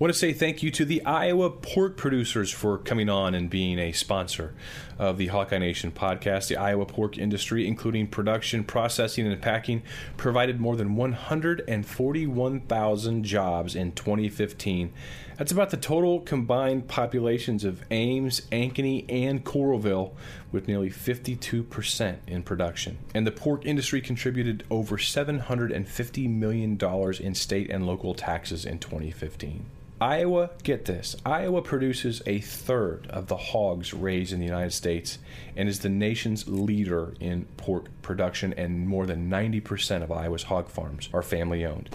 want to say thank you to the Iowa pork producers for coming on and being a sponsor of the Hawkeye Nation podcast. The Iowa pork industry, including production, processing, and packing, provided more than 141,000 jobs in 2015. That's about the total combined populations of Ames, Ankeny, and Coralville, with nearly 52% in production. And the pork industry contributed over $750 million in state and local taxes in 2015. Iowa, get this, Iowa produces a third of the hogs raised in the United States and is the nation's leader in pork production, and more than 90% of Iowa's hog farms are family owned.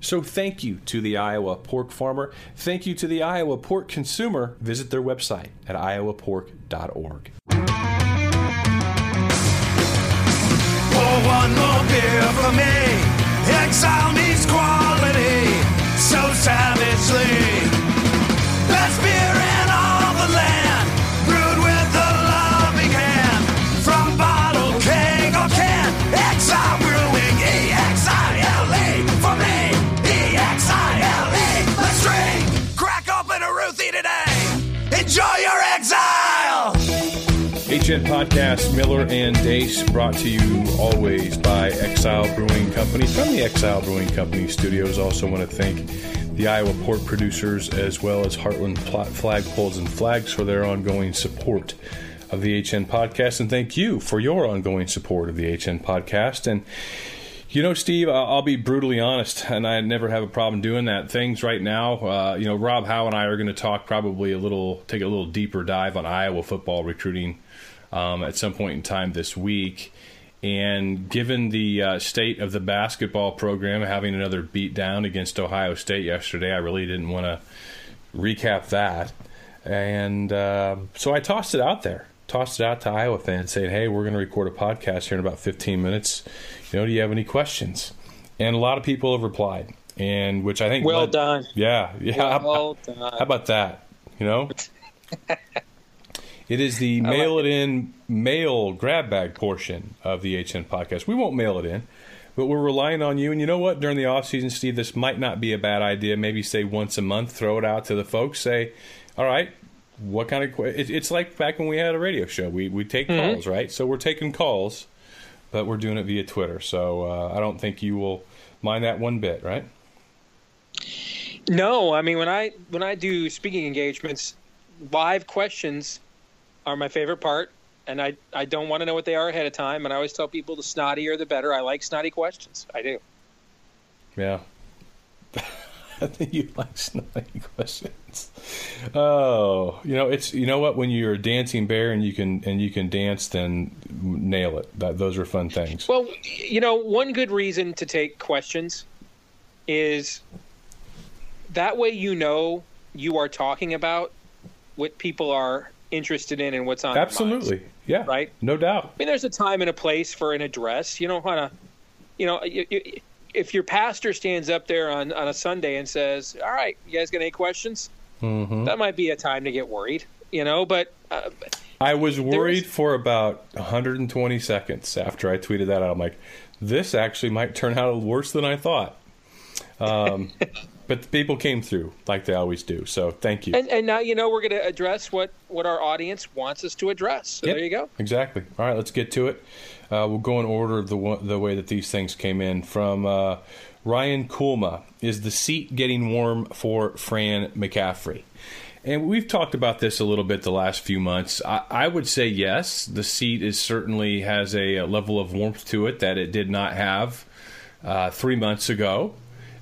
So thank you to the Iowa pork farmer. Thank you to the Iowa pork consumer. Visit their website at iowapork.org. Pour oh, one more beer for me. Exile HN Podcast, Miller and Deace, brought to you always by Exile Brewing Company from the Exile Brewing Company studios. Also, want to thank the Iowa pork producers as well as Heartland Flagpoles and Flags for their ongoing support of the HN Podcast. And thank you for your ongoing support of the HN Podcast. And you know, Steve, I'll be brutally honest, and I never have a problem doing that. Things right now, uh, you know, Rob Howe and I are going to talk probably a little, take a little deeper dive on Iowa football recruiting um, at some point in time this week. And given the uh, state of the basketball program having another beat down against Ohio State yesterday, I really didn't want to recap that. And uh, so I tossed it out there, tossed it out to Iowa fans saying, hey, we're going to record a podcast here in about 15 minutes. You know, do you have any questions? And a lot of people have replied, and which I think Well led- done. Yeah, yeah. Well how, done. how about that? You know, it is the like mail it in mail grab bag portion of the HN podcast. We won't mail it in, but we're relying on you. And you know what? During the off season, Steve, this might not be a bad idea. Maybe say once a month, throw it out to the folks. Say, all right, what kind of? It, it's like back when we had a radio show. We we take Mm-hmm. calls, right? So we're taking calls, but we're doing it via Twitter. So uh, I don't think you will mind that one bit, right? No, I mean when I when I do speaking engagements, live questions are my favorite part, and I I don't want to know what they are ahead of time. And I always tell people the snottier the better. I like snotty questions. I do. Yeah. I think you like snotty questions. Oh, you know it's you know what when you're a dancing bear and you can and you can dance, then nail it. That those are fun things. Well, you know, one good reason to take questions is that way you know you are talking about what people are interested in and what's on their minds. Absolutely, yeah, Right. no doubt. I mean, there's a time and a place for an address. You don't want to, you know, you, you, if your pastor stands up there on, on a Sunday and says, "All right, you guys got any questions?" Mm-hmm. That might be a time to get worried, you know. But uh, I was worried is- for about 120 seconds after I tweeted that out. I'm like, this actually might turn out worse than I thought. Um, but the people came through like they always do. So thank you. and, and now you know we're going to address what what our audience wants us to address. So Yep, there you go. Exactly. All right, let's get to it. Uh, we'll go in order the the way that these things came in. From uh, Ryan Kulma, is the seat getting warm for Fran McCaffery? And we've talked about this a little bit the last few months. I, I would say yes, the seat is certainly has a, a level of warmth to it that it did not have uh, three months ago.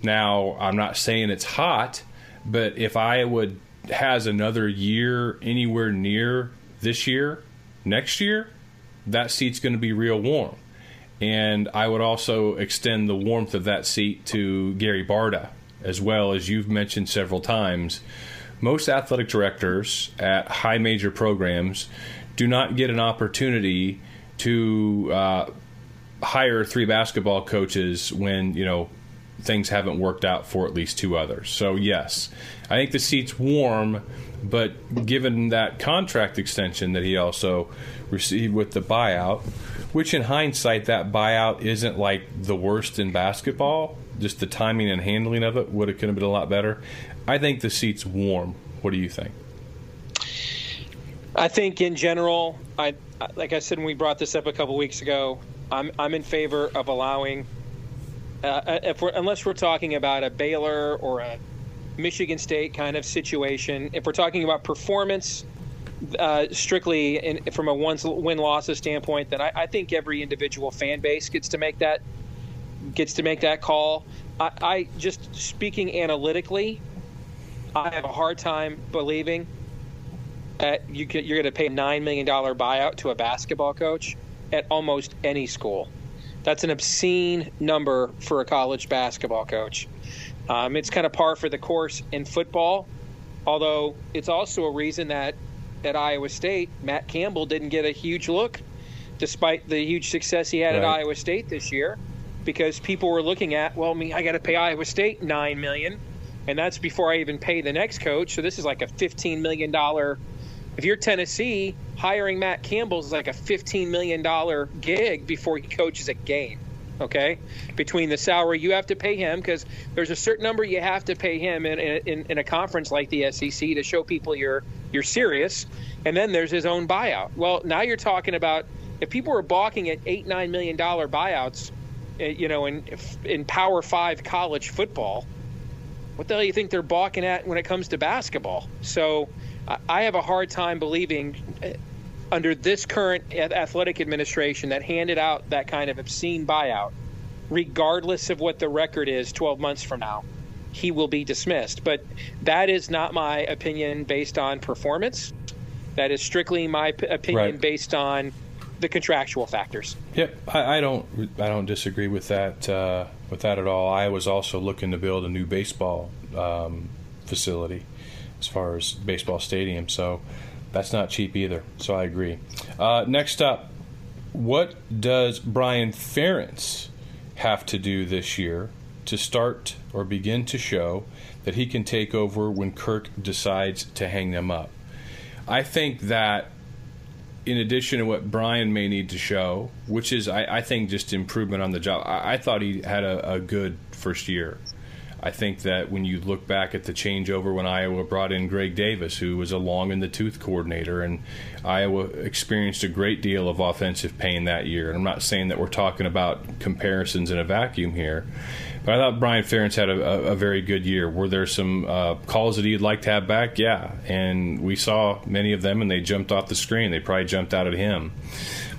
Now, I'm not saying it's hot, but if Iowa has another year anywhere near this year, next year, that seat's going to be real warm. And I would also extend the warmth of that seat to Gary Barta as well as you've mentioned several times, most athletic directors at high major programs do not get an opportunity to uh, hire three basketball coaches when you know things haven't worked out for at least two others. So yes, I think the seat's warm, but given that contract extension that he also received with the buyout, which in hindsight that buyout isn't like the worst in basketball, just the timing and handling of it would have could have been a lot better. I think the seat's warm. What do you think? I think in general, I like I said when we brought this up a couple weeks ago, I'm I'm in favor of allowing uh, uh, we're, unless we're talking about a Baylor or a Michigan State kind of situation, if we're talking about performance uh, strictly in, from a win losses standpoint, then I, I, think every individual fan base gets to make that gets to make that call. I, I just speaking analytically, I have a hard time believing that you you're going to pay a nine million dollar buyout to a basketball coach at almost any school. That's an obscene number for a college basketball coach. Um, it's kind of par for the course in football, although it's also a reason that at Iowa State, Matt Campbell didn't get a huge look, despite the huge success he had right. at Iowa State this year, because people were looking at, well, I mean, I got to pay Iowa State nine million, and that's before I even pay the next coach. So this is like a fifteen million dollar if you're Tennessee, hiring Matt Campbell is like a $15 million gig before he coaches a game. Okay, between the salary you have to pay him because there's a certain number you have to pay him in, in, in a conference like the SEC to show people you're you're serious, and then there's his own buyout. Well, now you're talking about if people were balking at eight nine million dollar buyouts, eh, you know, in in Power Five college football, what the hell do you think they're balking at when it comes to basketball? So I have a hard time believing uh, under this current athletic administration that handed out that kind of obscene buyout, regardless of what the record is 12 months from now, he will be dismissed. But that is not my opinion based on performance. That is strictly my opinion right. based on the contractual factors. Yep, I, I don't. I don't disagree with that. Uh, with that at all. I was also looking to build a new baseball um, facility as far as baseball stadium. So that's not cheap either. So I agree. Uh, next up, what does Brian Ferentz have to do this year to start or begin to show that he can take over when Kirk decides to hang them up? I think that in addition to what Brian may need to show, which is, I, I think, just improvement on the job, I, I thought he had a, a good first year. I think that when you look back at the changeover when Iowa brought in Greg Davis, who was a long in the tooth coordinator, and Iowa experienced a great deal of offensive pain that year. And I'm not saying that we're talking about comparisons in a vacuum here, but I thought Brian Ferentz had a, a, a very good year. Were there some uh, calls that he'd like to have back? Yeah, and we saw many of them, and they jumped off the screen. They probably jumped out at him.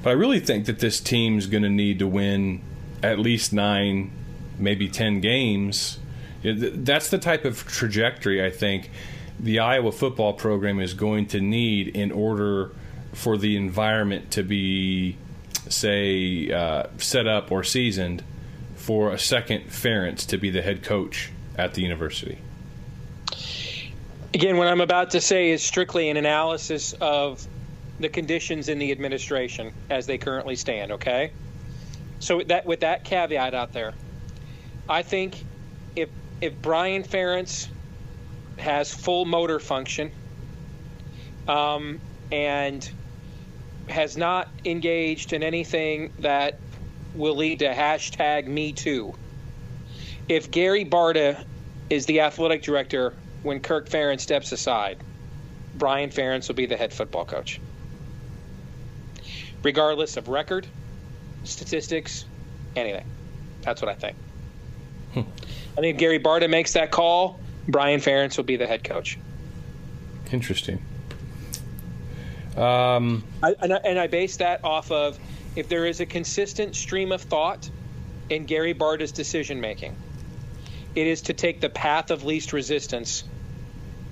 But I really think that this team's going to need to win at least nine, maybe ten games that's the type of trajectory I think the Iowa football program is going to need in order for the environment to be, say, uh, set up or seasoned for a second Ferentz to be the head coach at the university. Again, what I'm about to say is strictly an analysis of the conditions in the administration as they currently stand. Okay, so that with that caveat out there, I think if if Brian Ferentz has full motor function um, and has not engaged in anything that will lead to hashtag me too. If Gary Barta is the athletic director when Kirk Ferentz steps aside, Brian Ferentz will be the head football coach. Regardless of record, statistics, anything. That's what I think. Hmm. I think Gary Barta makes that call. Brian Ferentz will be the head coach. Interesting. Um, I, and, I, and I base that off of if there is a consistent stream of thought in Gary Barta's decision making, it is to take the path of least resistance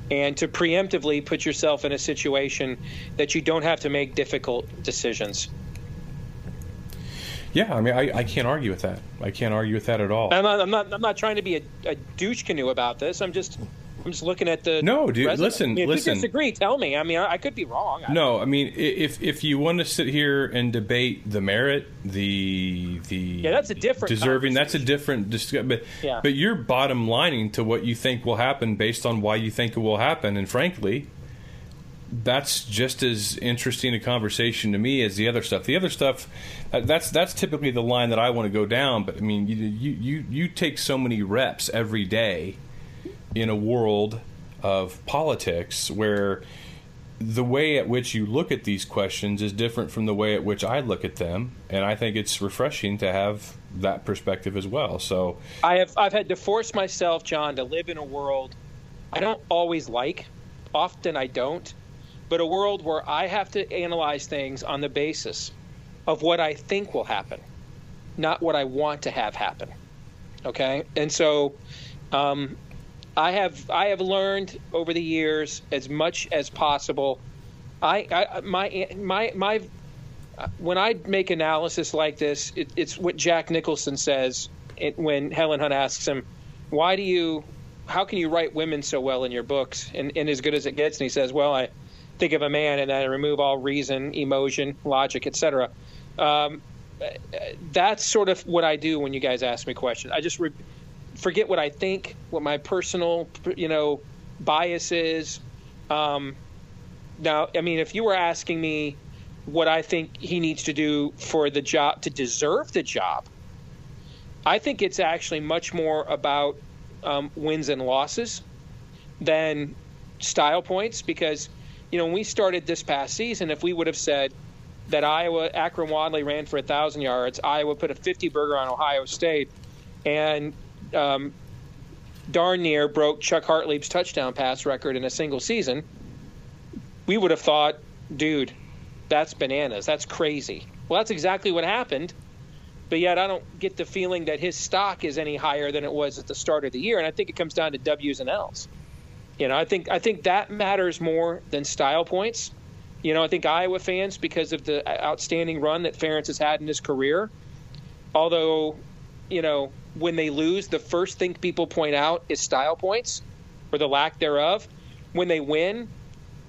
and to preemptively put yourself in a situation that you don't have to make difficult decisions. Yeah, I mean, I, I can't argue with that. I can't argue with that at all. I'm not. I'm not, I'm not trying to be a, a douche canoe about this. I'm just. I'm just looking at the. No, dude. resume. Listen, I mean, if listen. you disagree, tell me. I mean, I, I could be wrong. No, I mean, if if you want to sit here and debate the merit, the the Yeah, that's a different deserving. That's a different discussion. But Yeah. but you're bottom lining to what you think will happen based on why you think it will happen, and frankly, that's just as interesting a conversation to me as the other stuff. The other stuff, uh, that's that's typically the line that I want to go down. But I mean, you you you, you take so many reps every day in a world of politics where the way at which you look at these questions is different from the way at which I look at them, and I think it's refreshing to have that perspective as well. So, I have I've had to force myself, John, to live in a world I don't always like. Often I don't, but a world where I have to analyze things on the basis of what I think will happen, not what I want to have happen. Okay, and so um, I have I have learned over the years as much as possible. I, I my my my when I make analysis like this, it, it's what Jack Nicholson says it, when Helen Hunt asks him, "Why do you, how can you write women so well in your books and, and as good as it gets?" And he says, "Well, I think of a man and I remove all reason, emotion, logic, etc." Um, that's sort of what I do when you guys ask me questions. I just re- forget what I think, what my personal, you know, bias is. Um, now, I mean, if you were asking me what I think he needs to do for the job to deserve the job, I think it's actually much more about um, wins and losses than style points because, you know, when we started this past season, if we would have said that Iowa, Akrum Wadley ran for 1,000 yards, Iowa put a 50 burger on Ohio State, and um, darn near broke Chuck Hartlieb's touchdown pass record in a single season, we would have thought, dude, that's bananas. That's crazy. Well, that's exactly what happened. But yet, I don't get the feeling that his stock is any higher than it was at the start of the year. And I think it comes down to W's and L's. You know, I think I think that matters more than style points. You know, I think Iowa fans, because of the outstanding run that Ferentz has had in his career, although, you know, when they lose, the first thing people point out is style points or the lack thereof. When they win,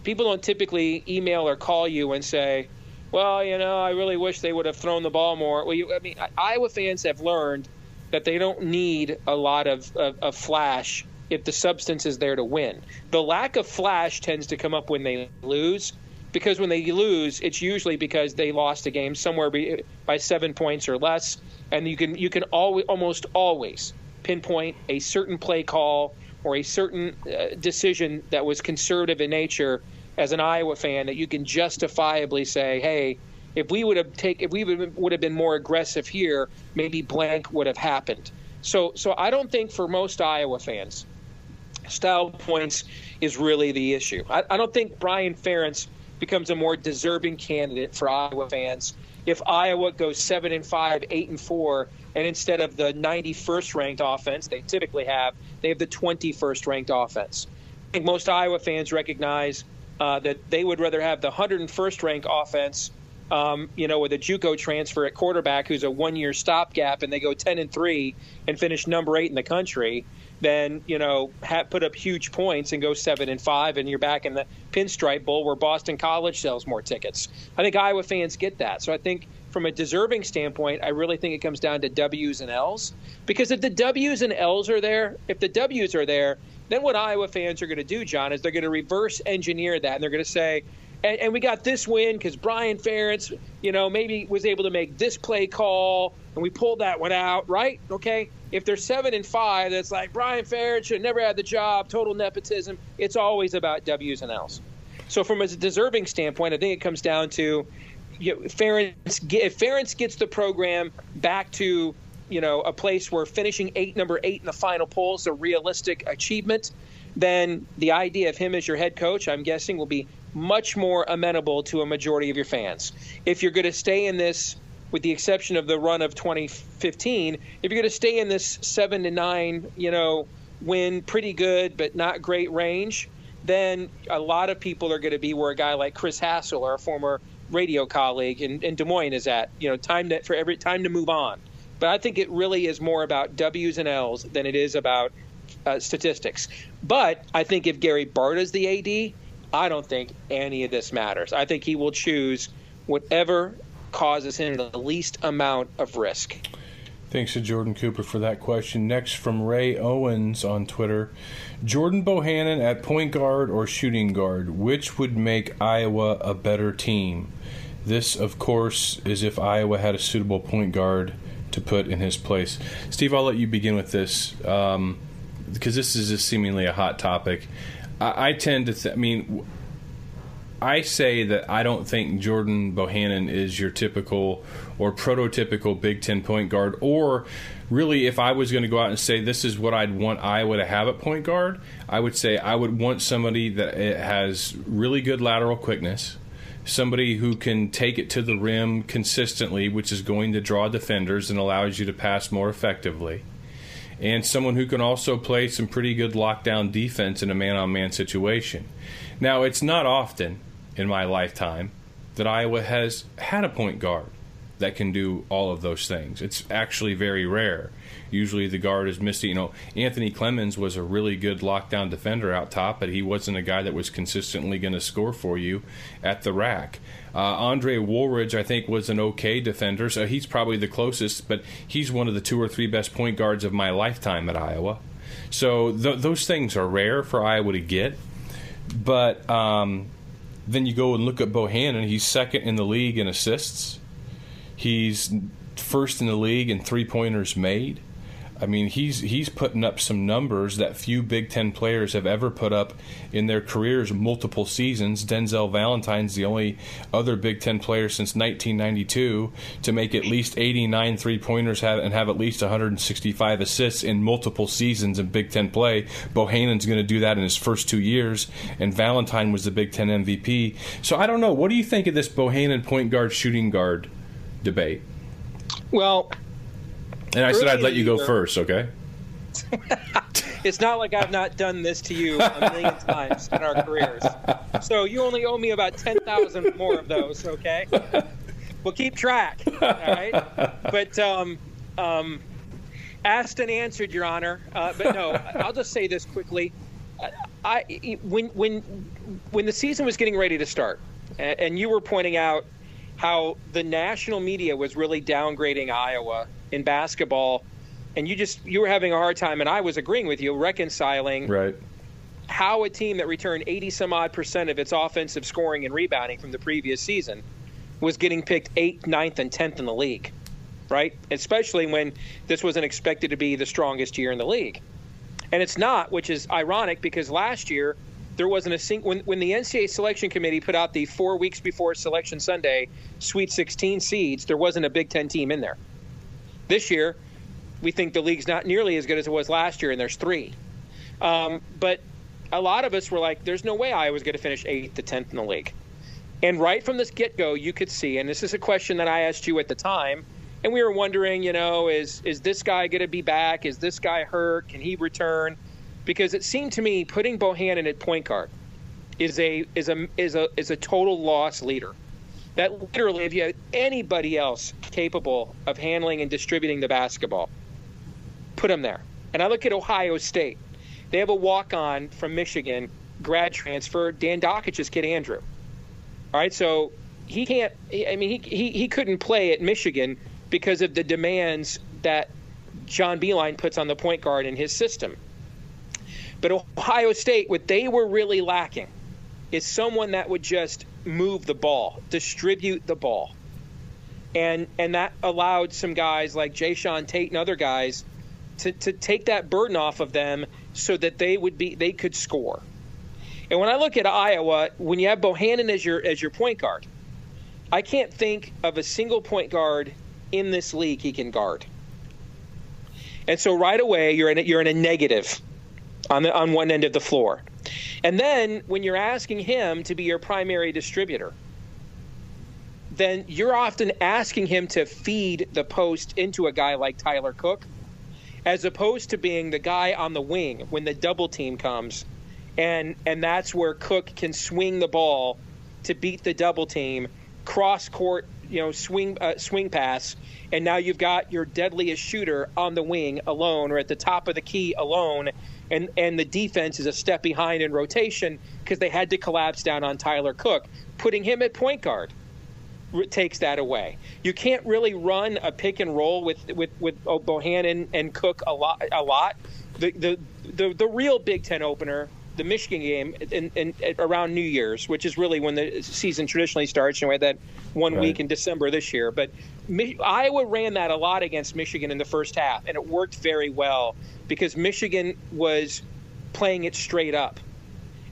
people don't typically email or call you and say, "Well, you know, I really wish they would have thrown the ball more." Well, you, I mean, Iowa fans have learned that they don't need a lot of, of, of flash if the substance is there to win. The lack of flash tends to come up when they lose, because when they lose, it's usually because they lost a game somewhere by seven points or less, and you can you can always almost always pinpoint a certain play call or a certain uh, decision that was conservative in nature as an Iowa fan that you can justifiably say, hey, if we would have take if we would have been more aggressive here, maybe blank would have happened. So so I don't think for most Iowa fans, style points is really the issue. I, I don't think Brian Ferentz becomes a more deserving candidate for Iowa fans if Iowa goes seven and five, eight and four, and instead of the 91st ranked offense they typically have, they have the 21st ranked offense. I think most Iowa fans recognize uh, that they would rather have the 101st ranked offense, um, you know, with a JUCO transfer at quarterback who's a one-year stopgap, and they go 10 and three and finish number eight in the country, than you know put up huge points and go seven and five, and you're back in the Pinstripe Bowl where Boston College sells more tickets. I think Iowa fans get that, so I think. From a deserving standpoint, I really think it comes down to W's and L's. Because if the W's and L's are there, if the W's are there, then what Iowa fans are going to do, John, is they're going to reverse engineer that, and they're going to say, and, and we got this win because Brian Ferentz, you know, maybe was able to make this play call, and we pulled that one out, right? Okay. If they're seven and five, that's like Brian Ferentz should never had the job, total nepotism. It's always about W's and L's. So from a deserving standpoint, I think it comes down to you know, Ferentz. If Ferentz gets the program back to you know a place where finishing eight, number eight in the final poll is a realistic achievement, then the idea of him as your head coach, I'm guessing, will be much more amenable to a majority of your fans. If you're going to stay in this, with the exception of the run of 2015, if you're going to stay in this seven to nine, you know, win pretty good but not great range, then a lot of people are going to be where a guy like Chris Hassel our former radio colleague in, in Des Moines is at. You know, time to, for every time to move on. But I think it really is more about W's and L's than it is about uh, statistics. But I think if Gary Barta's the AD, I don't think any of this matters. I think he will choose whatever causes him the least amount of risk. Thanks to Jordan Cooper for that question. Next from Ray Owens on Twitter Jordan Bohannon at point guard or shooting guard, which would make Iowa a better team? This, of course, is if Iowa had a suitable point guard to put in his place. Steve, I'll let you begin with this um, because this is seemingly a hot topic. I, I tend to, th- I mean, I say that I don't think Jordan Bohannon is your typical or prototypical Big Ten point guard. Or really, if I was going to go out and say this is what I'd want Iowa to have at point guard, I would say I would want somebody that eh, has really good lateral quickness, somebody who can take it to the rim consistently, which is going to draw defenders and allows you to pass more effectively. And someone who can also play some pretty good lockdown defense in a man on man situation. Now, it's not often in my lifetime that Iowa has had a point guard that can do all of those things. It's actually very rare. Usually the guard is missing. You know, Anthony Clemmons was a really good lockdown defender out top, but he wasn't a guy that was consistently going to score for you at the rack. Uh, Andre Woolridge, I think, was an okay defender, so he's probably the closest, but he's one of the two or three best point guards of my lifetime at Iowa. So th- those things are rare for Iowa to get. But um, then you go and look at Bohannon. He's second in the league in assists. He's first in the league in three pointers made. I mean, he's he's putting up some numbers that few Big Ten players have ever put up in their careers, multiple seasons. Denzel Valentine's the only other Big Ten player since 1992 to make at least 89 three pointers and have at least 165 assists in multiple seasons in Big Ten play. Bohannon's going to do that in his first two years, and Valentine was the Big Ten MVP. So I don't know. What do you think of this Bohannon point guard shooting guard debate? Well, and I said I'd let you go first, okay? it's not like I've not done this to you a million times in our careers. So you only owe me about 10,000 more of those, okay? We'll keep track, all right? But um, um, asked and answered, Your Honor. Uh, but no, I'll just say this quickly. I, when, when, when the season was getting ready to start, and you were pointing out how the national media was really downgrading Iowa in basketball, and you just you were having a hard time, and I was agreeing with you, reconciling right. how a team that returned 80 some odd percent of its offensive scoring and rebounding from the previous season was getting picked eighth, ninth, and tenth in the league, right? Especially when this wasn't expected to be the strongest year in the league, and it's not, which is ironic because last year there wasn't a sing- when when the NCAA selection committee put out the four weeks before Selection Sunday Sweet 16 seeds, there wasn't a Big Ten team in there. This year, we think the league's not nearly as good as it was last year, and there's three. Um, but a lot of us were like, "There's no way I was going to finish eighth to tenth in the league." And right from this get-go, you could see, and this is a question that I asked you at the time, and we were wondering, you know, is is this guy going to be back? Is this guy hurt? Can he return? Because it seemed to me putting Bohannon at point guard is a is a is a is a total loss leader that literally, if you had anybody else capable of handling and distributing the basketball, put them there. And I look at Ohio State. They have a walk on from Michigan, grad transfer, Dan Dakich's kid, Andrew. All right, so he can't, I mean, he, he, he couldn't play at Michigan because of the demands that John Beilein puts on the point guard in his system. But Ohio State, what they were really lacking is someone that would just move the ball, distribute the ball. And and that allowed some guys like Jae'Sean Tate and other guys to, to take that burden off of them so that they would be they could score. And when I look at Iowa, when you have Bohannon as your as your point guard, I can't think of a single point guard in this league he can guard. And so right away you're in a, you're in a negative on the on one end of the floor. And then when you're asking him to be your primary distributor, then you're often asking him to feed the post into a guy like Tyler Cook, as opposed to being the guy on the wing when the double team comes. And, and that's where Cook can swing the ball to beat the double team, cross court, you know, swing uh, swing pass, and now you've got your deadliest shooter on the wing alone or at the top of the key alone, and and the defense is a step behind in rotation because they had to collapse down on Tyler Cook, putting him at point guard takes that away. You can't really run a pick and roll with with with Bohannon and Cook a lot. A lot. The the the, the real Big Ten opener, the Michigan game, in, in, around New Year's, which is really when the season traditionally starts. And we had that one right. week in December this year, but Iowa ran that a lot against Michigan in the first half, and it worked very well because Michigan was playing it straight up,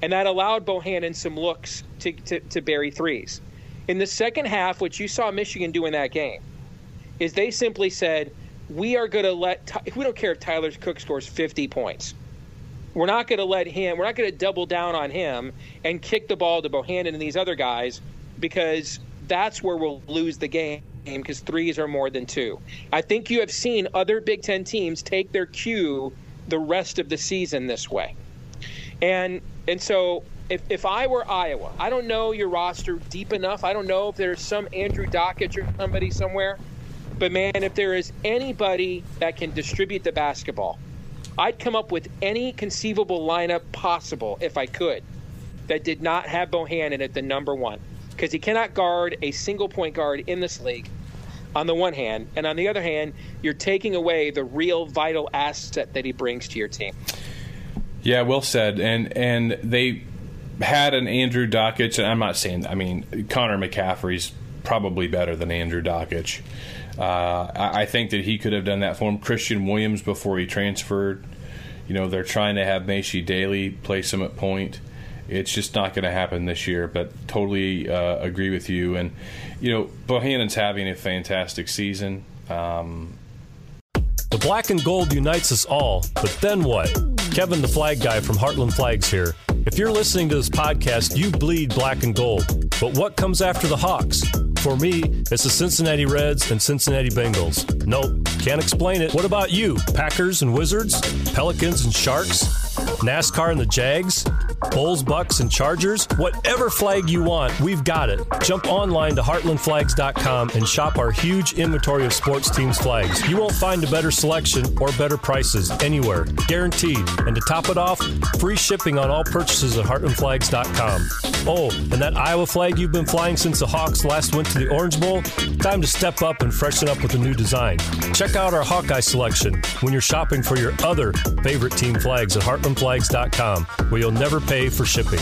and that allowed Bohannon some looks to, to, to bury threes. In the second half, what you saw Michigan do in that game is they simply said, "We are going to let. We don't care if Tyler Cook scores 50 points. We're not going to let him. We're not going to double down on him and kick the ball to Bohannon and these other guys because that's where we'll lose the game." Because threes are more than two. I think you have seen other Big Ten teams take their cue the rest of the season this way, and and so if, if I were Iowa, I don't know your roster deep enough. I don't know if there's some Andrew Dakich or somebody somewhere. But man, if there is anybody that can distribute the basketball, I'd come up with any conceivable lineup possible if I could that did not have Bohannon at the number one. Because he cannot guard a single point guard in this league on the one hand. And on the other hand, you're taking away the real vital asset that he brings to your team. Yeah, well said. And and they had an Andrew Dakich, and I'm not saying, I mean, Connor McCaffery's probably better than Andrew Dakich. Uh, I, I, think that he could have done that for him. Christian Williams before he transferred. You know, they're trying to have Maishe Dailey place him at point. It's just not going to happen this year, but totally uh, agree with you. And, you know, Bohannon's having a fantastic season. Um, the black and gold unites us all, but then what? Kevin, the flag guy from Heartland Flags here. If you're listening to this podcast, you bleed black and gold. But what comes after the Hawks? For me, it's the Cincinnati Reds and Cincinnati Bengals. Nope, can't explain it. What about you? Packers and Wizards? Pelicans and Sharks? NASCAR and the Jags? Bulls, Bucks, and Chargers? Whatever flag you want, we've got it. Jump online to heartlandflags.com and shop our huge inventory of sports teams' flags. You won't find a better selection or better prices anywhere, guaranteed. And to top it off, free shipping on all purchases at heartlandflags.com. Oh, and that Iowa flag you've been flying since the Hawks last went to the Orange Bowl? Time to step up and freshen up with a new design. Check out our Hawkeye selection when you're shopping for your other favorite team flags at heartlandflags.com, where you'll never pay for shipping.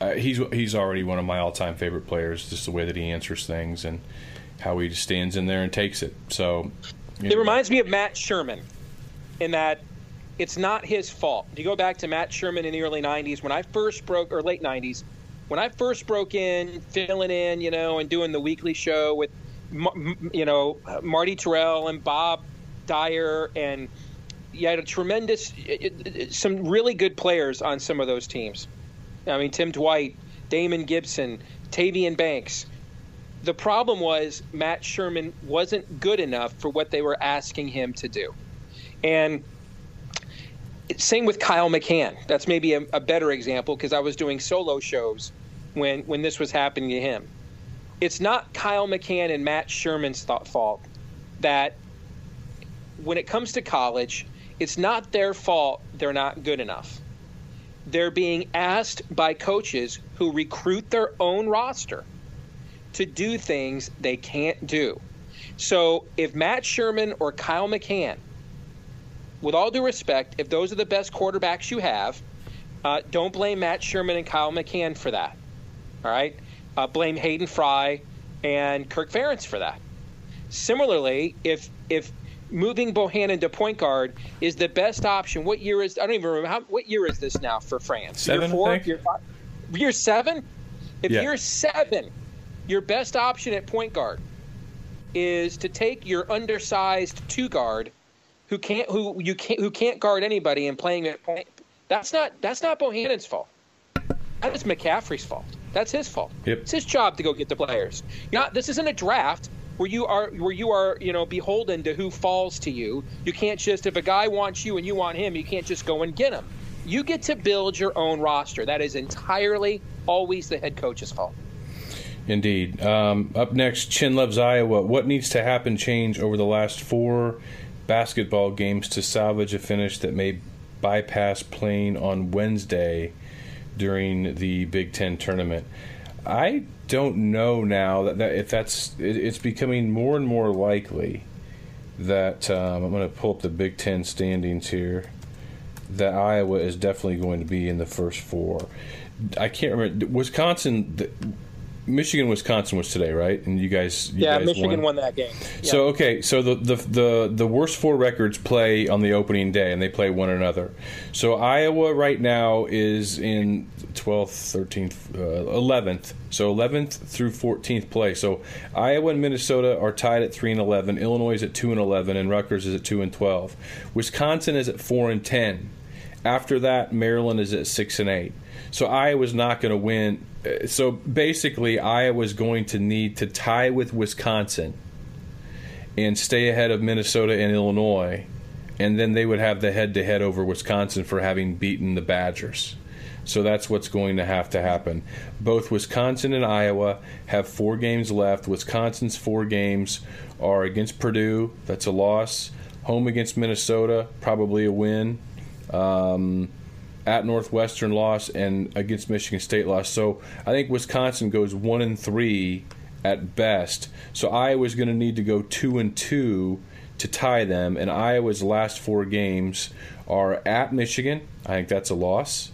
Uh, he's he's already one of my all-time favorite players. Just the way that he answers things and how he just stands in there and takes it. So it know. reminds me of Matt Sherman in that it's not his fault. You go back to Matt Sherman in the early '90s when I first broke, or late '90s when I first broke in, filling in, you know, and doing the weekly show with, you know, Marty Tirrell and Bob Dyer and you had a tremendous, some really good players on some of those teams. I mean, Tim Dwight, Damon Gibson, Tavian Banks. The problem was Matt Sherman wasn't good enough for what they were asking him to do. And same with Kyle McCann. That's maybe a, a better example because I was doing solo shows when, when this was happening to him. It's not Kyle McCann and Matt Sherman's fault that when it comes to college, it's not their fault they're not good enough. They're being asked by coaches who recruit their own roster to do things they can't do. So if Matt Sherman or Kyle McCann, with all due respect, if those are the best quarterbacks you have, uh, don't blame Matt Sherman and Kyle McCann for that. All right? Uh, blame Hayden Fry and Kirk Ferentz for that. Similarly, if if moving Bohannon to point guard is the best option. What year is? I don't even remember. How, what year is this now for France? Seven. Year four. Year five. Year seven. If yeah. you're seven, your best option at point guard is to take your undersized two guard, who can't who you can't who can't guard anybody and playing at point. That's not that's not Bohannon's fault. That is McCaffery's fault. That's his fault. Yep. It's his job to go get the players. Know, this isn't a draft where you are where you are you know beholden to who falls to you. You can't just if a guy wants you and you want him, you can't just go and get him. You get to build your own roster. That is entirely always the head coach's fault. Indeed. Um, up next, Chin loves Iowa. What needs to happen change over the last four basketball games to salvage a finish that may bypass playing on Wednesday during the Big Ten tournament? I don't know now that, that if that's it, it's becoming more and more likely that um, I'm going to pull up the Big Ten standings here. That Iowa is definitely going to be in the first four. I can't remember Wisconsin. Michigan Wisconsin was today, right? And you guys, you yeah, guys Michigan won. won that game. Yeah. So okay, so the, the the the worst four records play on the opening day, and they play one another. So Iowa right now is in twelfth, thirteenth, uh, eleventh. So eleventh through fourteenth play. So Iowa and Minnesota are tied at three and eleven. Illinois is at two and eleven, and Rutgers is at two and twelve. Wisconsin is at four and ten. After that, Maryland is at six and eight. So Iowa's not going to win. So basically, Iowa's going to need to tie with Wisconsin and stay ahead of Minnesota and Illinois, and then they would have the head-to-head over Wisconsin for having beaten the Badgers. So that's what's going to have to happen. Both Wisconsin and Iowa have four games left. Wisconsin's four games are against Purdue, that's a loss. Home against Minnesota, probably a win. Um, at Northwestern loss and against Michigan State loss. So I think Wisconsin goes one and three at best. So Iowa's going to need to go two and two to tie them. And Iowa's last four games are at Michigan. I think that's a loss.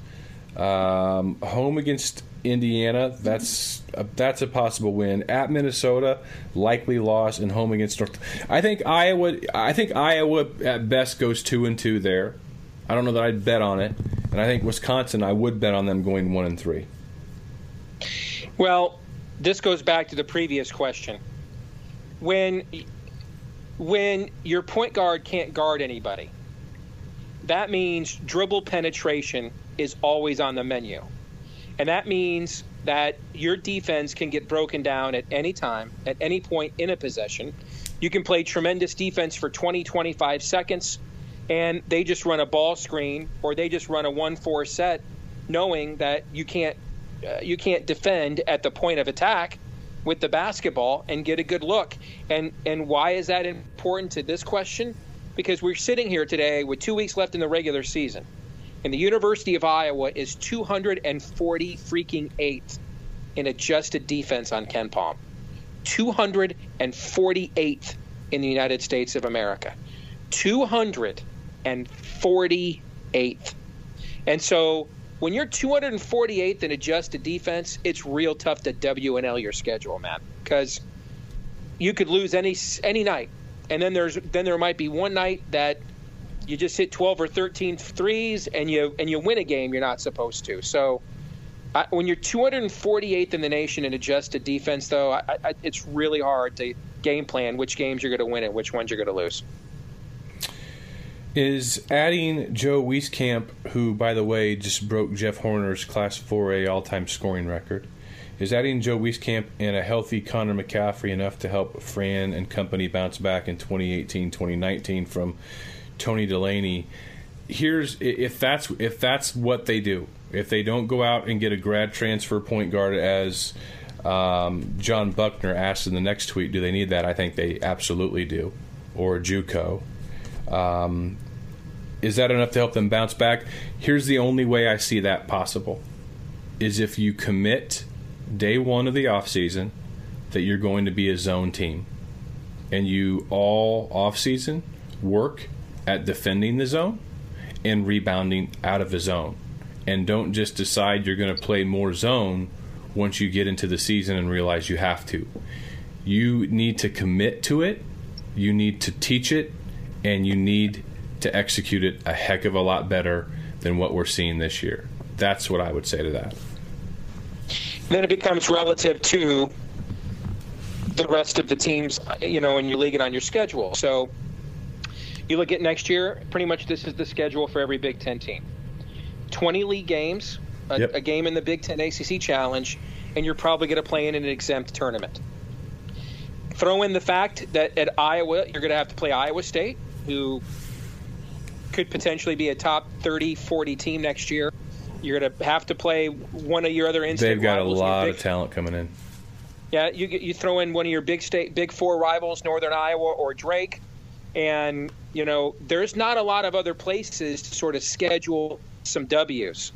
Um, home against Indiana, that's a, that's a possible win. At Minnesota, likely loss, and home against North. I think Iowa. I think Iowa at best goes two and two there. I don't know that I'd bet on it, and I think Wisconsin. I would bet on them going one and three. Well, this goes back to the previous question. When when your point guard can't guard anybody, that means dribble penetration is always on the menu. And that means that your defense can get broken down at any time, at any point in a possession. You can play tremendous defense for 20, 25 seconds, and they just run a ball screen or they just run a 1 4 set, knowing that you can't uh, you can't defend at the point of attack with the basketball and get a good look. And and why is that important to this question? Because we're sitting here today with two weeks left in the regular season, and the University of Iowa is 240 freaking eighth in adjusted defense on KenPom. 248th in the United States of America. 248th. And 48th. And so when you're 248th in adjusted defense, it's real tough to WNL your schedule, man, because you could lose any any night, and then there's then there might be one night that you just hit 12 or 13 threes and you and you win a game you're not supposed to. So I, when you're 248th in the nation in adjusted defense, though, I, I, it's really hard to game plan which games you're going to win and which ones you're going to lose. Is adding Joe Wieskamp, who, by the way, just broke Jeff Horner's Class 4A all time scoring record, is adding Joe Wieskamp and a healthy Connor McCaffery enough to help Fran and company bounce back in 2018 2019 from Tony Delaney? Here's if that's if that's what they do. If they don't go out and get a grad transfer point guard as um, John Buckner asked in the next tweet, do they need that? I think they absolutely do, or JUCO. Um, is that enough to help them bounce back? Here's the only way I see that possible: is if you commit day one of the offseason that you're going to be a zone team, and you all offseason work at defending the zone and rebounding out of the zone, and don't just decide you're going to play more zone once you get into the season and realize you have to. You need to commit to it. You need to teach it and you need to execute it a heck of a lot better than what we're seeing this year. That's what I would say to that. Then it becomes relative to the rest of the teams, you know, in your league and on your schedule. So you look at next year, pretty much this is the schedule for every Big Ten team 20 league games, a, Yep. a game in the Big Ten ACC Challenge, and you're probably going to play in an exempt tournament. Throw in the fact that at Iowa, you're going to have to play Iowa State, who could potentially be a top 30, 40 team next year. You're going to have to play one of your other in-state They've got a lot Big of talent coming in. Yeah, you you throw in one of your big state, big four rivals, Northern Iowa or Drake, and you know there's not a lot of other places to sort of schedule some W's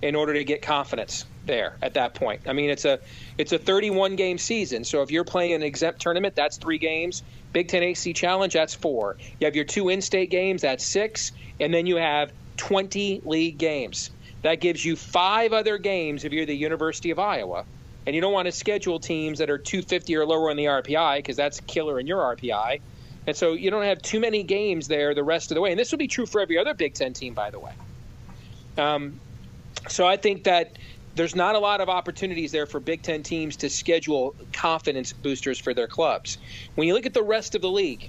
in order to get confidence there at that point. I mean, it's a it's a 31 game season, so if you're playing an exempt tournament, that's three games. Big Ten ACC Challenge, that's four. You have your two in-state games, that's six, and then you have 20 league games. That gives you five other games if you're the University of Iowa. And you don't want to schedule teams that are 250 or lower in the RPI because that's killer in your RPI. And so you don't have too many games there the rest of the way. And this will be true for every other Big Ten team, by the way. Um, so I think that there's not a lot of opportunities there for Big Ten teams to schedule confidence boosters for their clubs. When you look at the rest of the league,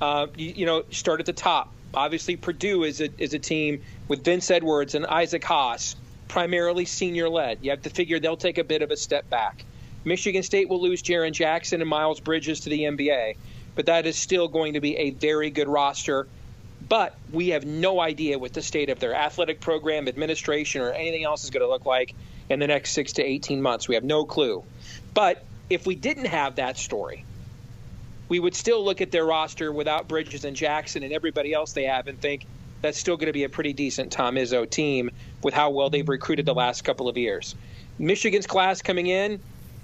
uh, you, you, know, start at the top. Obviously, Purdue is a, is a team with Vince Edwards and Isaac Haas, primarily senior led. You have to figure they'll take a bit of a step back. Michigan State will lose Jaren Jackson and Miles Bridges to the NBA, but that is still going to be a very good roster. But we have no idea what the state of their athletic program, administration, or anything else is going to look like in the next six to 18 months. We have no clue. But if we didn't have that story, we would still look at their roster without Bridges and Jackson and everybody else they have and think that's still going to be a pretty decent Tom Izzo team with how well they've recruited the last couple of years. Michigan's class coming in,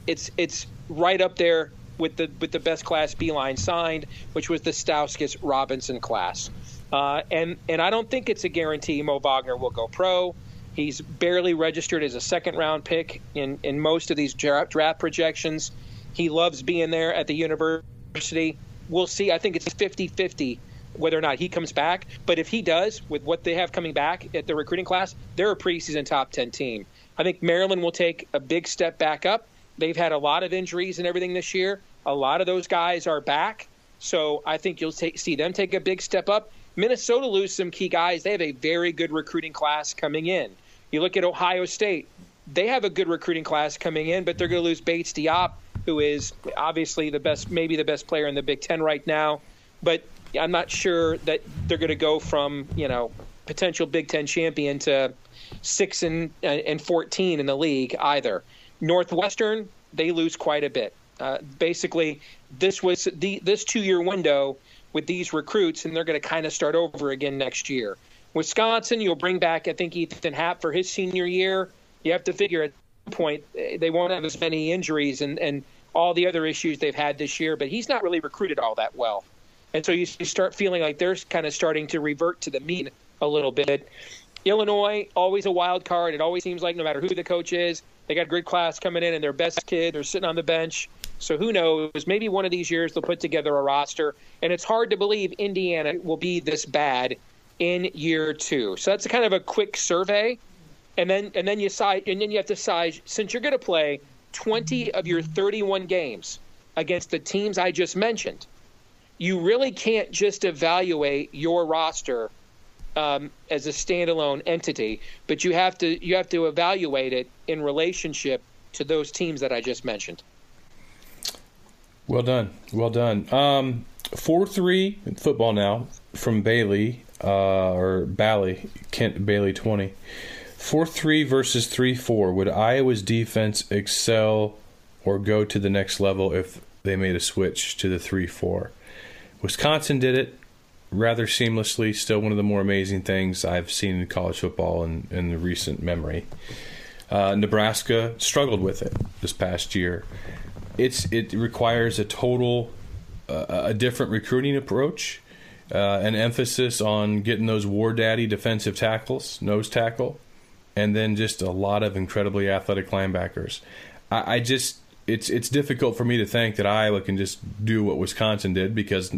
it's it's right up there with the with the best class Beilein signed, which was the Stauskas Robinson class. Uh, and and I don't think it's a guarantee Mo Wagner will go pro. He's barely registered as a second round pick in, in most of these draft projections. He loves being there at the university. We'll see. I think it's 50 50 whether or not he comes back. But if he does, with what they have coming back at the recruiting class, they're a preseason top 10 team. I think Maryland will take a big step back up. They've had a lot of injuries and everything this year. A lot of those guys are back. So I think you'll take, see them take a big step up. Minnesota lose some key guys. They have a very good recruiting class coming in. You look at Ohio State, they have a good recruiting class coming in, but they're going to lose Bates Diop, who is obviously the best, maybe the best player in the Big Ten right now. But I'm not sure that they're going to go from you know potential Big Ten champion to six and and 14 in the league either. Northwestern they lose quite a bit. Uh, basically, this was the this two year window with these recruits, and they're going to kind of start over again next year. Wisconsin, you'll bring back, I think, Ethan Happ for his senior year. You have to figure at some point eh, they won't have as many injuries and, and all the other issues they've had this year, but he's not really recruited all that well. And so you, you start feeling like they're kind of starting to revert to the mean a little bit. Illinois, always a wild card. It always seems like no matter who the coach is, they got a great class coming in and their best kid, they're sitting on the bench. So who knows? Maybe one of these years they'll put together a roster. And it's hard to believe Indiana will be this bad in year two. So that's kind of a quick survey. And then and then you decide and then you have to size since you're going to play 20 of your 31 games against the teams I just mentioned, you really can't just evaluate your roster um, as a standalone entity, but you have to you have to evaluate it in relationship to those teams that I just mentioned. Well done. Well done. Um, 4 3 in football now from Bailey, uh, or Bally, Kent Bailey 20. 4 3 versus 3 4. Would Iowa's defense excel or go to the next level if they made a switch to the 3 4? Wisconsin did it rather seamlessly. Still one of the more amazing things I've seen in college football in, in the recent memory. Uh, Nebraska struggled with it this past year it's it requires a total uh, a different recruiting approach, uh, an emphasis on getting those war daddy defensive tackles, nose tackle, and then just a lot of incredibly athletic linebackers. I, I just it's it's difficult for me to think that Iowa can just do what Wisconsin did because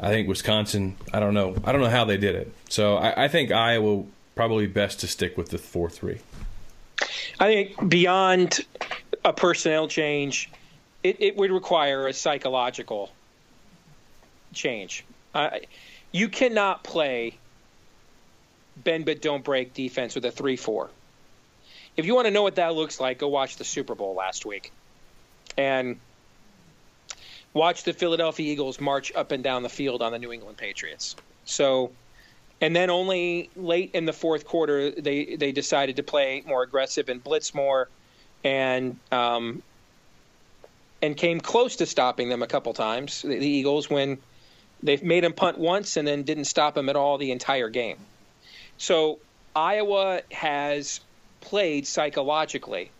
I think Wisconsin I don't know I don't know how they did it. So I, I think Iowa probably best to stick with the four three. I think beyond a personnel change it, it would require a psychological change. Uh, you cannot play bend but don't break defense with a 3 4. If you want to know what that looks like, go watch the Super Bowl last week. And watch the Philadelphia Eagles march up and down the field on the New England Patriots. So, and then only late in the fourth quarter, they, they decided to play more aggressive and blitz more. And um, and came close to stopping them a couple times. The, the Eagles when they've made them punt once and then didn't stop them at all the entire game. So Iowa has played psychologically,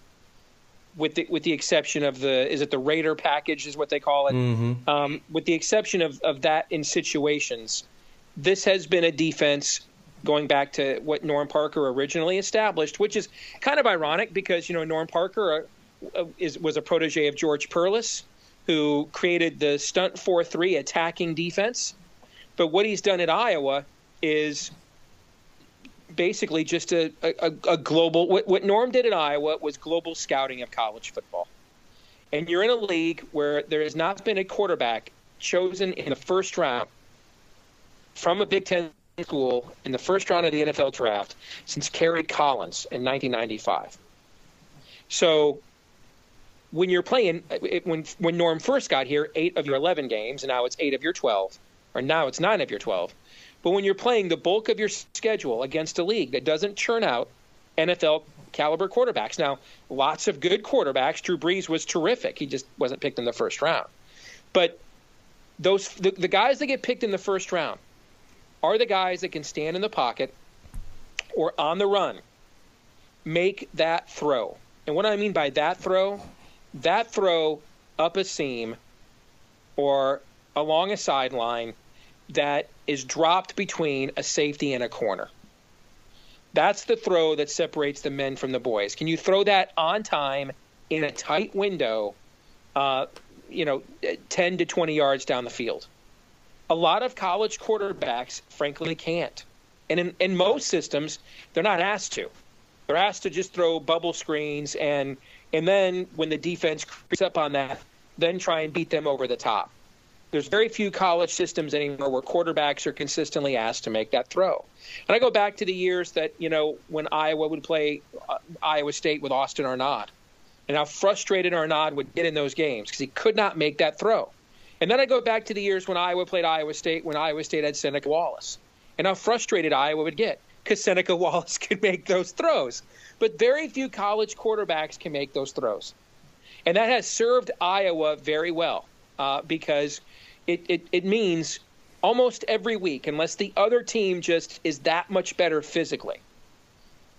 with the with the exception of the is it the Raider package is what they call it. Mm-hmm. Um, with the exception of of that in situations, this has been a defense going back to what Norm Parker originally established, which is kind of ironic because you know Norm Parker uh, Uh, is was a protege of George Perles, who created the stunt four three attacking defense. But what he's done at Iowa is basically just a, a, a global. What, what Norm did at Iowa was global scouting of college football. And you're in a league where there has not been a quarterback chosen in the first round from a Big Ten school in the first round of the NFL draft since Kerry Collins in 1995. So when you're playing, uh, when when Norm first got here, eight of your 11 games, and now it's eight of your 12, or now it's nine of your 12. But when you're playing the bulk of your schedule against a league that doesn't churn out NFL caliber quarterbacks, now lots of good quarterbacks. Drew Brees was terrific. He just wasn't picked in the first round. But those the, the guys that get picked in the first round are the guys that can stand in the pocket or on the run, make that throw. And what I mean by that throw, that throw up a seam or along a sideline that is dropped between a safety and a corner. That's the throw that separates the men from the boys. Can you throw that on time in a tight window, uh, you know, 10 to 20 yards down the field? A lot of college quarterbacks, frankly, can't. And in, in most systems, they're not asked to. They're asked to just throw bubble screens and and then when the defense creeps up on that, then try and beat them over the top. There's very few college systems anymore where quarterbacks are consistently asked to make that throw. And I go back to the years that, you know, when Iowa would play uh, Iowa State with Austin Arnaud and how frustrated Arnaud would get in those games because he could not make that throw. And then I go back to the years when Iowa played Iowa State when Iowa State had Seneca Wallace and how frustrated Iowa would get because Seneca Wallace could make those throws. But very few college quarterbacks can make those throws. And that has served Iowa very well uh, because it, it, it means almost every week, unless the other team just is that much better physically.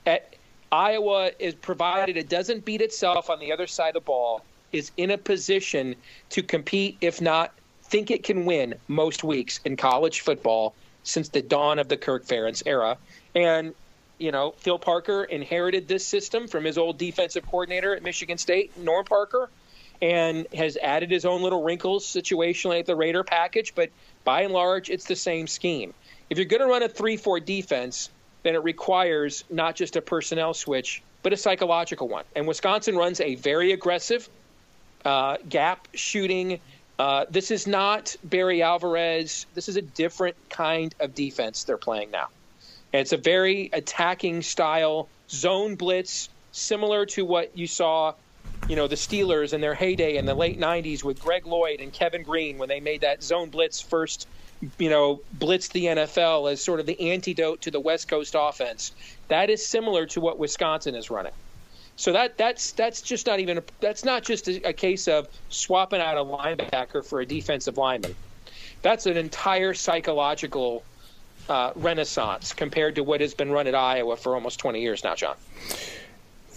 At, Iowa is provided it doesn't beat itself on the other side of the ball, is in a position to compete, if not think it can win most weeks in college football since the dawn of the Kirk Ferentz era. And, you know, Phil Parker inherited this system from his old defensive coordinator at Michigan State, Norm Parker, and has added his own little wrinkles situationally at the Raider package. But by and large, it's the same scheme. If you're going to run a 3 4 defense, then it requires not just a personnel switch, but a psychological one. And Wisconsin runs a very aggressive uh, gap shooting. Uh, this is not Barry Alvarez. This is a different kind of defense they're playing now. And it's a very attacking style, zone blitz, similar to what you saw, you know, the Steelers in their heyday in the late 90s with Greg Lloyd and Kevin Greene when they made that zone blitz first you know, blitz the NFL as sort of the antidote to the West Coast offense. That is similar to what Wisconsin is running. So that that's that's just not even a, that's not just a, a case of swapping out a linebacker for a defensive lineman. That's an entire psychological uh, renaissance compared to what has been run at Iowa for almost 20 years now, John.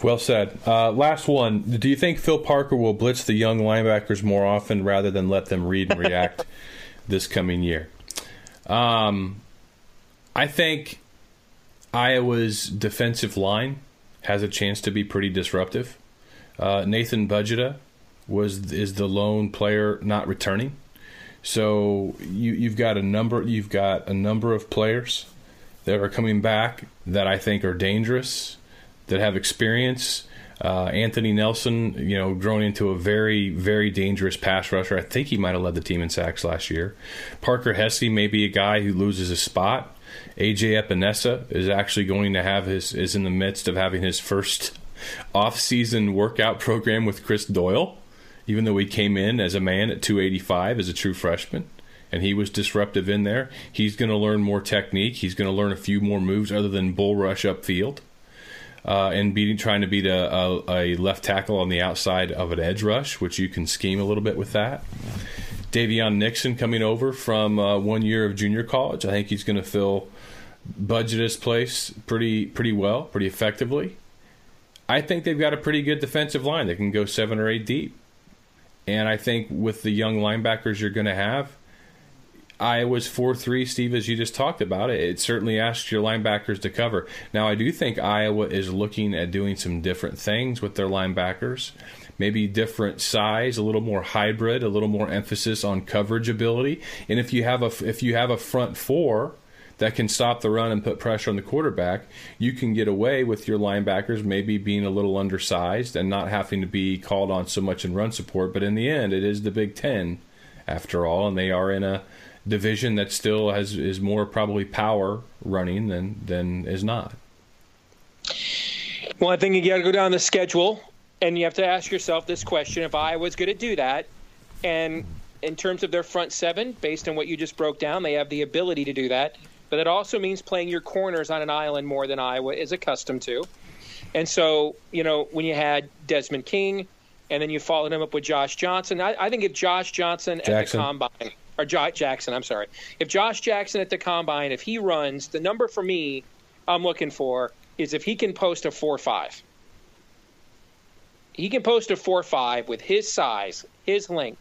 Well said. Uh, last one. Do you think Phil Parker will blitz the young linebackers more often rather than let them read and react this coming year? Um, I think Iowa's defensive line has a chance to be pretty disruptive. Uh, Nathan Bazata was is the lone player not returning, so you, you've got a number you've got a number of players that are coming back that I think are dangerous, that have experience. Uh, Anthony Nelson, you know, grown into a very, very dangerous pass rusher. I think he might have led the team in sacks last year. Parker Hesse may be a guy who loses a spot. AJ Epenesa is actually going to have his is in the midst of having his first off-season workout program with Chris Doyle, even though he came in as a man at 285 as a true freshman and he was disruptive in there. He's going to learn more technique. He's going to learn a few more moves other than bull rush upfield. uh, and beating, trying to beat a, a, a, left tackle on the outside of an edge rush, which you can scheme a little bit with that. Daviyon Nixon coming over from uh, one year of junior college. I think he's going to fill Budge's place pretty pretty well, pretty effectively. I think they've got a pretty good defensive line that can go seven or eight deep. And I think with the young linebackers you're going to have, Iowa's 4 3, Steve, as you just talked about it, it certainly asks your linebackers to cover. Now, I do think Iowa is looking at doing some different things with their linebackers. Maybe different size, a little more hybrid, a little more emphasis on coverage ability. And if you have a if you have a front four that can stop the run and put pressure on the quarterback, you can get away with your linebackers maybe being a little undersized and not having to be called on so much in run support. But in the end, it is the Big Ten, after all, and they are in a division that still has is more probably power running than than is not. Well, I think you got to go down the schedule, and you have to ask yourself this question: If I was going to do that, and in terms of their front seven, based on what you just broke down, they have the ability to do that. But it also means playing your corners on an island more than Iowa is accustomed to. And so, you know, when you had Desmond King, and then you followed him up with Josh Johnson, I, I think if Josh Johnson Jackson. at the combine or Josh Jackson, I'm sorry. If Josh Jackson at the combine, if he runs, the number for me I'm looking for is if he can post a 4 5. He can post a 4 5 with his size, his length,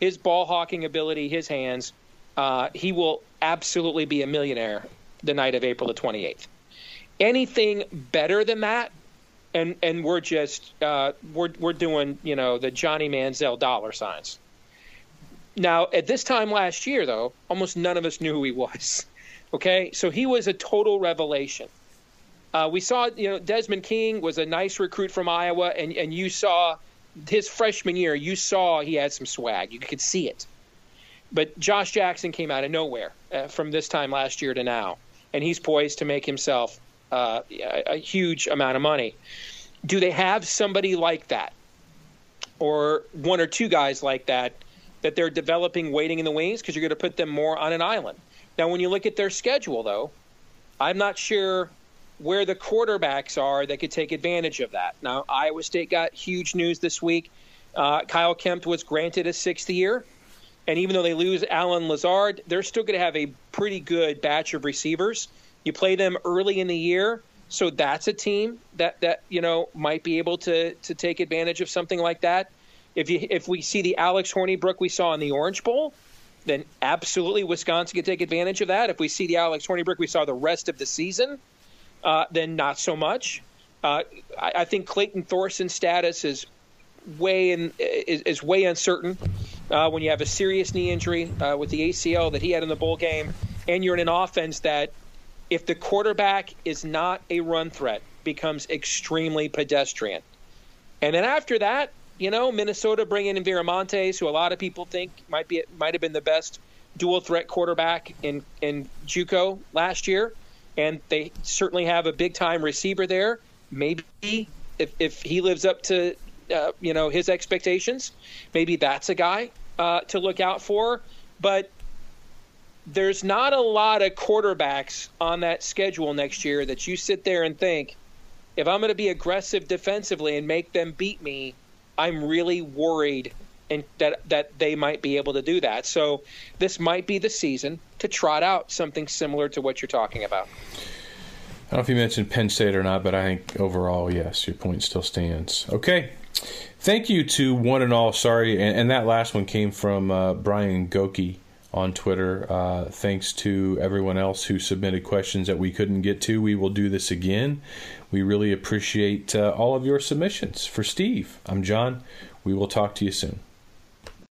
his ball hawking ability, his hands. Uh, he will absolutely be a millionaire the night of April the 28th. Anything better than that, and and we're just uh, we're we're doing you know the Johnny Manziel dollar signs. Now, at this time last year, though, almost none of us knew who he was. Okay, so he was a total revelation. Uh, we saw, you know, Desmond King was a nice recruit from Iowa, and, and you saw his freshman year, you saw he had some swag. You could see it. But Josh Jackson came out of nowhere uh, from this time last year to now, and he's poised to make himself uh, a, a huge amount of money. Do they have somebody like that, or one or two guys like that? that they're developing waiting in the wings because you're going to put them more on an island. Now, when you look at their schedule, though, I'm not sure where the quarterbacks are that could take advantage of that. Now, Iowa State got huge news this week. Uh, Kyle Kempt was granted a sixth year. And even though they lose Allen Lazard, they're still going to have a pretty good batch of receivers. You play them early in the year, so that's a team that, that you know might be able to to take advantage of something like that. If you if we see the Alex Hornibrook we saw in the Orange Bowl, then absolutely Wisconsin could take advantage of that. If we see the Alex Hornibrook we saw the rest of the season, uh, then not so much. Uh, I, I, think Clayton Thorson's status is way in, is, is way uncertain. Uh, when you have a serious knee injury uh, with the ACL that he had in the bowl game, and you're in an offense that, if the quarterback is not a run threat, becomes extremely pedestrian. And then after that, you know, Minnesota bringing in Viramontes, who a lot of people think might be might have been the best dual threat quarterback in in JUCO last year, and they certainly have a big time receiver there. Maybe if if he lives up to uh, you know his expectations, maybe that's a guy uh, to look out for. But there's not a lot of quarterbacks on that schedule next year that you sit there and think, if I'm going to be aggressive defensively and make them beat me, I'm really worried and that that they might be able to do that. So this might be the season to trot out something similar to what you're talking about. I don't know if you mentioned Penn State or not, but I think overall, yes, your point still stands. Okay. Thank you to one and all. Sorry, and, and that last one came from uh, Brian Goki on Twitter. Uh, thanks to everyone else who submitted questions that we couldn't get to. We will do this again. We really appreciate uh, all of your submissions. For Steve, I'm John. We will talk to you soon.